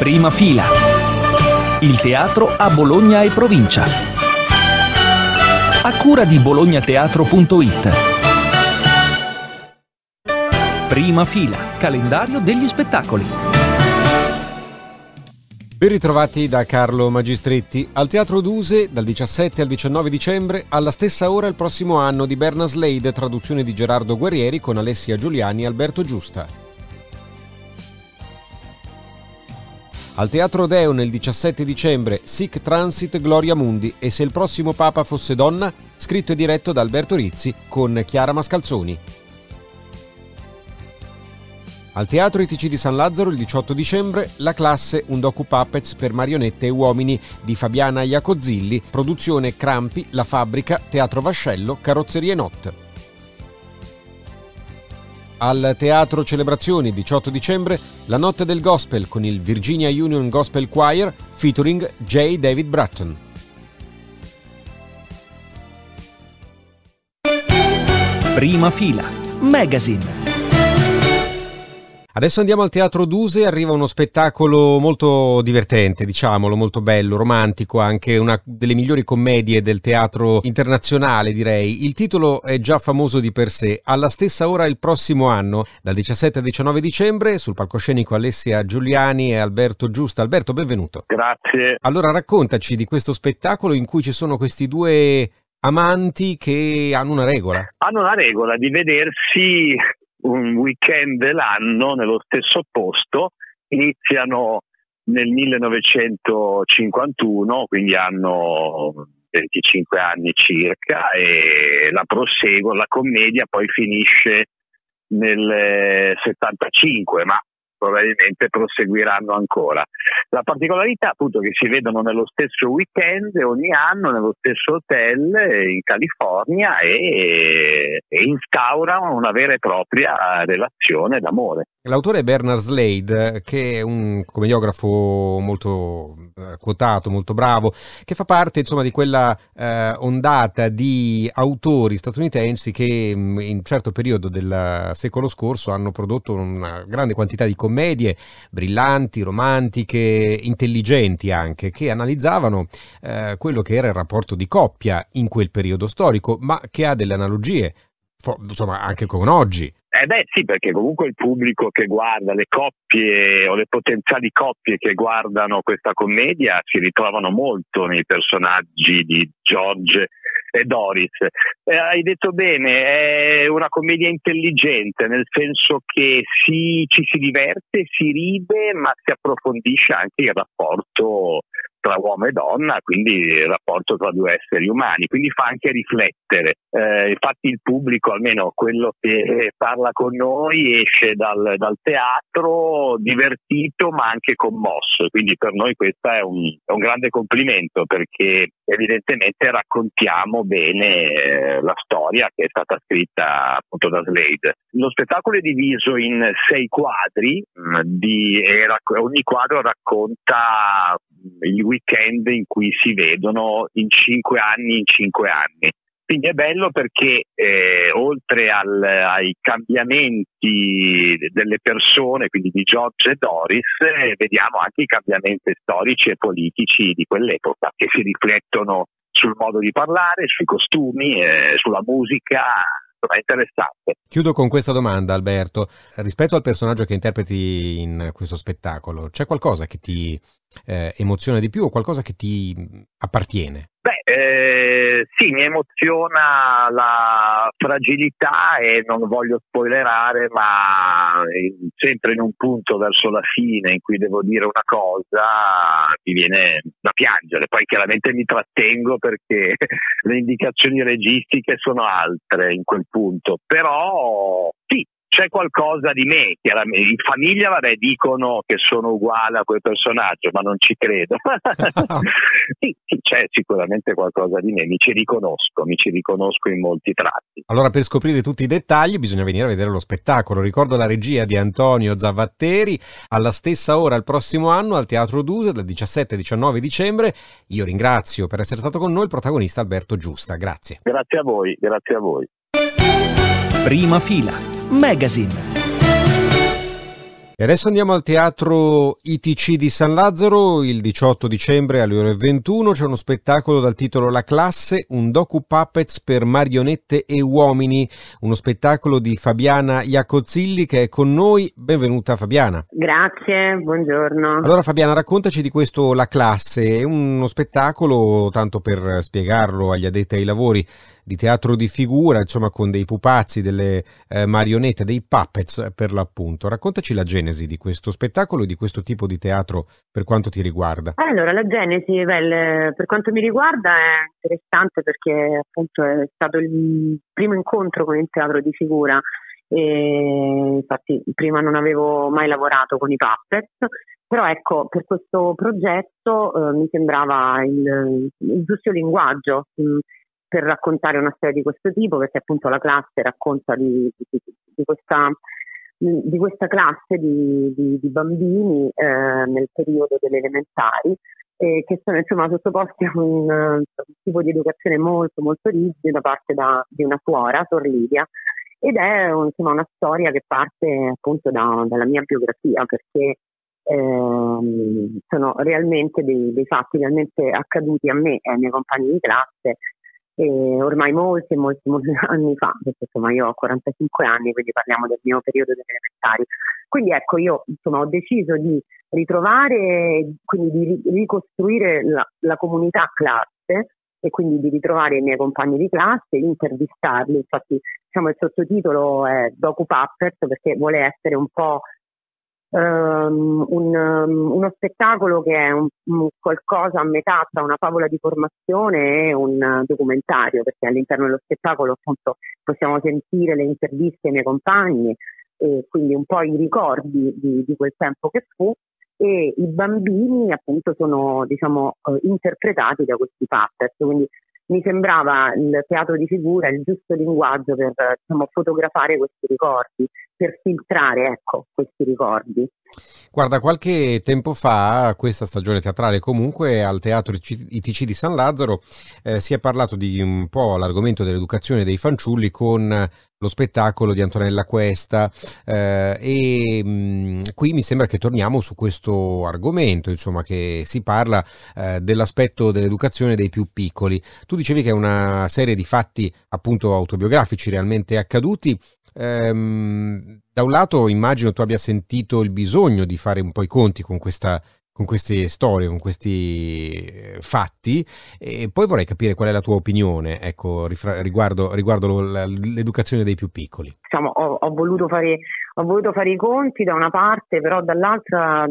Prima fila. Il teatro a Bologna e provincia. A cura di bolognateatro.it. Prima fila. Calendario degli spettacoli. Ben ritrovati da Carlo Magistretti. Al Teatro Duse, dal 17 al 19 dicembre, alla stessa ora il prossimo anno di Berna Slade, traduzione di Gerardo Guerrieri con Alessia Giuliani e Alberto Giusta. Al Teatro Deo nel 17 dicembre Sic Transit Gloria Mundi e Se il prossimo Papa fosse donna, scritto e diretto da Alberto Rizzi con Chiara Mascalzoni. Al Teatro ITC di San Lazzaro il 18 dicembre La classe, un docu puppets per marionette e uomini di Fabiana Iacozzilli, produzione Crampi, La Fabbrica, Teatro Vascello, Carrozzerie Not. Al Teatro Celebrazioni 18 dicembre La notte del gospel con il Virginia Union Gospel Choir featuring J. David Bratton. Prima fila. Magazine. Adesso andiamo al Teatro Duse, arriva uno spettacolo molto divertente, diciamolo, molto bello, romantico, anche una delle migliori commedie del teatro internazionale, direi. Il titolo è già famoso di per sé. Alla stessa ora il prossimo anno, dal 17 al 19 dicembre, sul palcoscenico Alessia Giuliani e Alberto Giusta. Alberto, benvenuto. Grazie. Allora raccontaci di questo spettacolo in cui ci sono questi due amanti che hanno una regola. Hanno una regola di vedersi un weekend l'anno nello stesso posto, iniziano nel 1951, quindi hanno 25 anni circa, e la proseguo, la commedia poi finisce nel 75, ma probabilmente proseguiranno ancora. La particolarità appunto che si vedono nello stesso weekend ogni anno nello stesso hotel in California e, e instaurano una vera e propria relazione d'amore. L'autore è Bernard Slade, che è un commediografo molto eh, quotato, molto bravo, che fa parte insomma di quella eh, ondata di autori statunitensi che mm, in un certo periodo del secolo scorso hanno prodotto una grande quantità di commedie brillanti, romantiche, intelligenti anche, che analizzavano eh, quello che era il rapporto di coppia in quel periodo storico, ma che ha delle analogie insomma anche con oggi. Eh beh sì, perché comunque il pubblico che guarda le coppie o le potenziali coppie che guardano questa commedia si ritrovano molto nei personaggi di George e Doris. Eh, hai detto bene, è una commedia intelligente, nel senso che si, ci si diverte, si ride, ma si approfondisce anche il rapporto tra uomo e donna, quindi il rapporto tra due esseri umani, quindi fa anche riflettere. Eh, infatti il pubblico, almeno quello che parla con noi, esce dal, dal, teatro divertito ma anche commosso, quindi per noi questo è un, è un grande complimento perché evidentemente raccontiamo bene eh, la storia che è stata scritta appunto da Slade. Lo spettacolo è diviso in sei quadri, mh, mm, di, rac- ogni quadro racconta il weekend in cui si vedono in cinque anni in cinque anni. Quindi è bello perché eh, oltre al, ai cambiamenti delle persone, quindi di George e Doris, eh, vediamo anche i cambiamenti storici e politici di quell'epoca che si riflettono sul modo di parlare, sui costumi, eh, sulla musica, è interessante. Chiudo con questa domanda, Alberto. Rispetto al personaggio che interpreti in questo spettacolo, c'è qualcosa che ti eh, emoziona di più o qualcosa che ti appartiene? Beh, eh, sì, mi emoziona la fragilità e non voglio spoilerare, ma sempre in un punto verso la fine in cui devo dire una cosa mi viene da piangere. Poi chiaramente mi trattengo perché le indicazioni registiche sono altre in quel punto, però sì, c'è qualcosa di me, chiaramente. In famiglia, vabbè, dicono che sono uguale a quel personaggio, ma non ci credo. sì, c'è sicuramente qualcosa di me, mi ci riconosco, mi ci riconosco in molti tratti. Allora, per scoprire tutti i dettagli bisogna venire a vedere lo spettacolo. Ricordo la regia di Antonio Zavatteri alla stessa ora il prossimo anno al Teatro Duse dal 17-19 dicembre. Io ringrazio per essere stato con noi il protagonista Alberto Giusta. Grazie. Grazie a voi, grazie a voi. Prima fila Magazine. E adesso andiamo al teatro ITC di San Lazzaro, il 18 dicembre alle ore 21 c'è uno spettacolo dal titolo La classe, un docu puppets per marionette e uomini, uno spettacolo di Fabiana Iacozzilli che è con noi. Benvenuta Fabiana. Grazie, buongiorno. Allora Fabiana, raccontaci di questo La classe, è uno spettacolo, tanto per spiegarlo agli addetti ai lavori, di teatro di figura, insomma con dei pupazzi, delle eh, marionette, dei puppets per l'appunto. Raccontaci la genesi di questo spettacolo e di questo tipo di teatro per quanto ti riguarda. Allora, la genesi, beh, per quanto mi riguarda è interessante perché appunto è stato il primo incontro con il teatro di figura. E infatti prima non avevo mai lavorato con i puppets, però ecco, per questo progetto eh, mi sembrava il, il giusto linguaggio. Mh, per raccontare una storia di questo tipo, perché appunto la classe racconta di, di, di, questa, di questa, classe di, bambini eh, nel periodo delle elementari eh, che sono insomma sottoposti a un, un, tipo di educazione molto molto rigido da parte da, di una suora, Sor Livia, ed è insomma, una storia che parte appunto da, dalla mia biografia perché ehm, sono realmente dei, dei, fatti realmente accaduti a me e ai miei compagni di classe e ormai molti, molti, molti anni fa, perché insomma io ho 45 anni, quindi parliamo del mio periodo delle elementari. Quindi ecco, io insomma ho deciso di ritrovare, quindi di ricostruire la, la comunità classe e quindi di ritrovare i miei compagni di classe, intervistarli, infatti diciamo il sottotitolo è Docu Puppet perché vuole essere un po' um, un, um, uno spettacolo che è un, un qualcosa a metà tra una favola di formazione e un documentario, perché all'interno dello spettacolo appunto possiamo sentire le interviste ai miei compagni e quindi un po' i ricordi di, di quel tempo che fu e i bambini appunto sono diciamo eh, interpretati da questi puppets, quindi mi sembrava il teatro di figura il giusto linguaggio per diciamo, fotografare questi ricordi, per filtrare ecco, questi ricordi. Guarda, qualche tempo fa, questa stagione teatrale comunque, al Teatro ITC di San Lazzaro eh, si è parlato di un po' l'argomento dell'educazione dei fanciulli con lo spettacolo di Antonella Cuesta eh, e mh, mm, qui mi sembra che torniamo su questo argomento, insomma, che si parla eh, dell'aspetto dell'educazione dei più piccoli. Tu dicevi che è una serie di fatti appunto autobiografici realmente accaduti ehm, da un lato immagino tu abbia sentito il bisogno di fare un po' i conti con questa con queste storie, con questi eh, fatti e poi vorrei capire qual è la tua opinione ecco, riguardo, riguardo l'educazione dei più piccoli. Diciamo, ho, ho, voluto fare, ho, voluto fare, i conti da una parte, però dall'altra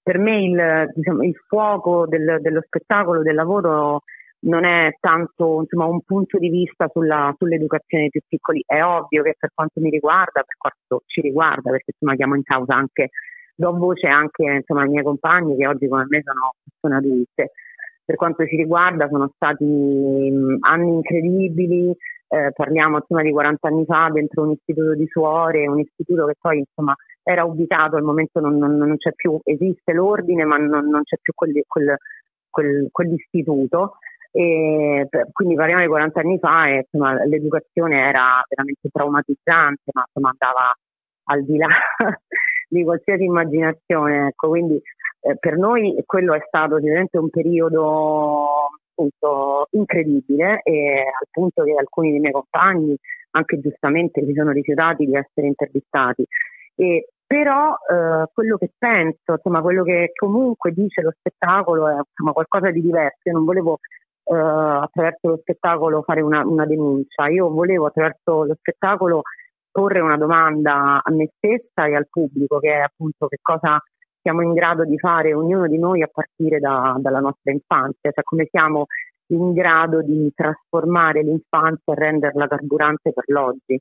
per me il, diciamo, il fuoco del, dello spettacolo, del lavoro non è tanto insomma, un punto di vista sulla, sull'educazione dei più piccoli. È ovvio che per quanto mi riguarda, per quanto ci riguarda, perché insomma chiamo in causa anche, do voce anche insomma, ai miei compagni che oggi come me sono persone adulte. Per quanto ci riguarda sono stati mh, anni incredibili, eh, parliamo insomma, di 40 anni fa dentro un istituto di suore, un istituto che poi insomma, era ubicato, al momento non, non, non c'è più, esiste l'ordine ma non, non c'è più quel, quel, quel, quell'istituto e quindi parliamo di 40 anni fa e insomma, l'educazione era veramente traumatizzante, ma insomma, andava al di là di qualsiasi immaginazione. Ecco. Quindi eh, per noi quello è stato sicuramente un periodo appunto, incredibile e al punto che alcuni dei miei compagni anche giustamente si sono rifiutati di essere intervistati. E, però eh, quello che penso, insomma, quello che comunque dice lo spettacolo è insomma, qualcosa di diverso. Io non volevo eh, attraverso lo spettacolo fare una, una denuncia, io volevo attraverso lo spettacolo porre una domanda a me stessa e al pubblico, che è appunto che cosa siamo in grado di fare ognuno di noi a partire da, dalla nostra infanzia, cioè come siamo in grado di trasformare l'infanzia e renderla carburante per l'oggi.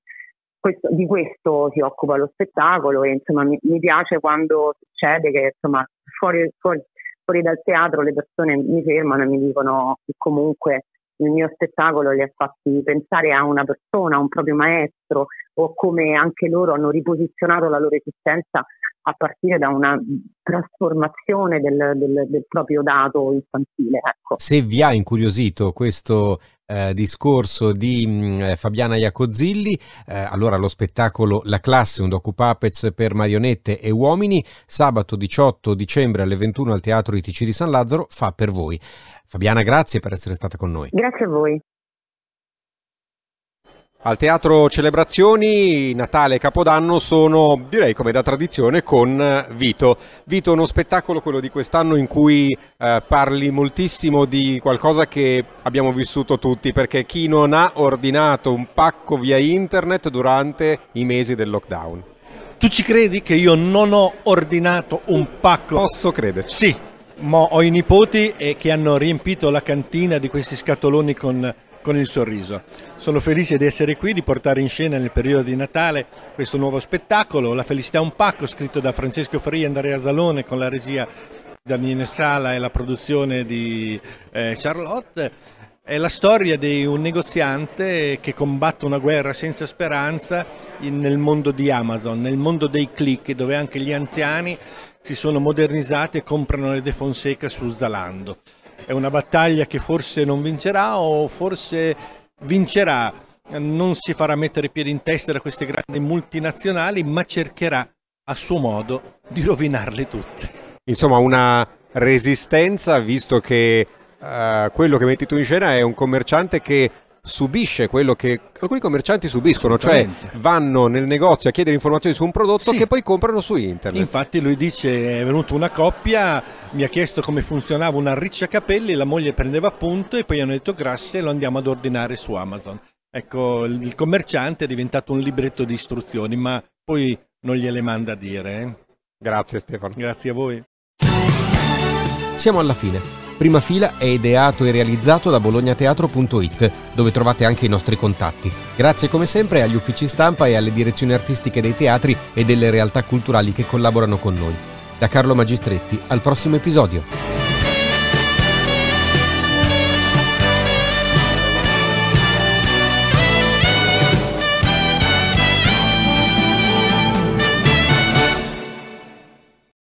Questo, di questo si occupa lo spettacolo e insomma mi, mi piace quando succede che insomma fuori, fuori, fuori dal teatro le persone mi fermano e mi dicono che comunque il mio spettacolo li ha fatti pensare a una persona, a un proprio maestro o come anche loro hanno riposizionato la loro esistenza a partire da una trasformazione del, del, del proprio dato infantile. Ecco. Se vi ha incuriosito questo eh, discorso di mh, mm, eh, Fabiana Iacozzilli. Eh, allora lo spettacolo La classe, un docu puppets per marionette e uomini, sabato 18 dicembre alle 21 al Teatro ITC di San Lazzaro, fa per voi. Fabiana, grazie per essere stata con noi. Grazie a voi. Al teatro Celebrazioni Natale e Capodanno sono, direi come da tradizione, con Vito. Vito, uno spettacolo, quello di quest'anno, in cui eh, parli moltissimo di qualcosa che abbiamo vissuto tutti, perché chi non ha ordinato un pacco via internet durante i mesi del lockdown? Tu ci credi che io non ho ordinato un pacco? Posso credere. Sì, ma ho i nipoti che hanno riempito la cantina di questi scatoloni con con il sorriso. Sono felice di essere qui, di portare in scena nel periodo di Natale questo nuovo spettacolo, La felicità è un pacco, scritto da Francesco Fria e Andrea Zalone con la regia di Daniele Sala e la produzione di eh, Charlotte. È la storia di un negoziante che combatte una guerra senza speranza in, nel mondo di Amazon, nel mondo dei click, dove anche gli anziani si sono modernizzati e comprano le De Fonseca su Zalando è una battaglia che forse non vincerà o forse vincerà, non si farà mettere piedi in testa da queste grandi multinazionali, ma cercherà a suo modo di rovinarle tutte. Insomma, una resistenza, visto che uh, quello che metti tu in scena è un commerciante che subisce quello che alcuni commercianti subiscono, cioè vanno nel negozio a chiedere informazioni su un prodotto sì. che poi comprano su internet. Infatti lui dice è venuta una coppia, mi ha chiesto come funzionava una riccia capelli, la moglie prendeva appunto e poi hanno detto grazie e lo andiamo ad ordinare su Amazon. Ecco, il commerciante è diventato un libretto di istruzioni, ma poi non gliele manda a dire. Eh? Grazie Stefano. Grazie a voi. Siamo alla fine. Prima fila è ideato e realizzato da bolognateatro.it, dove trovate anche i nostri contatti. Grazie come sempre agli uffici stampa e alle direzioni artistiche dei teatri e delle realtà culturali che collaborano con noi. Da Carlo Magistretti, al prossimo episodio.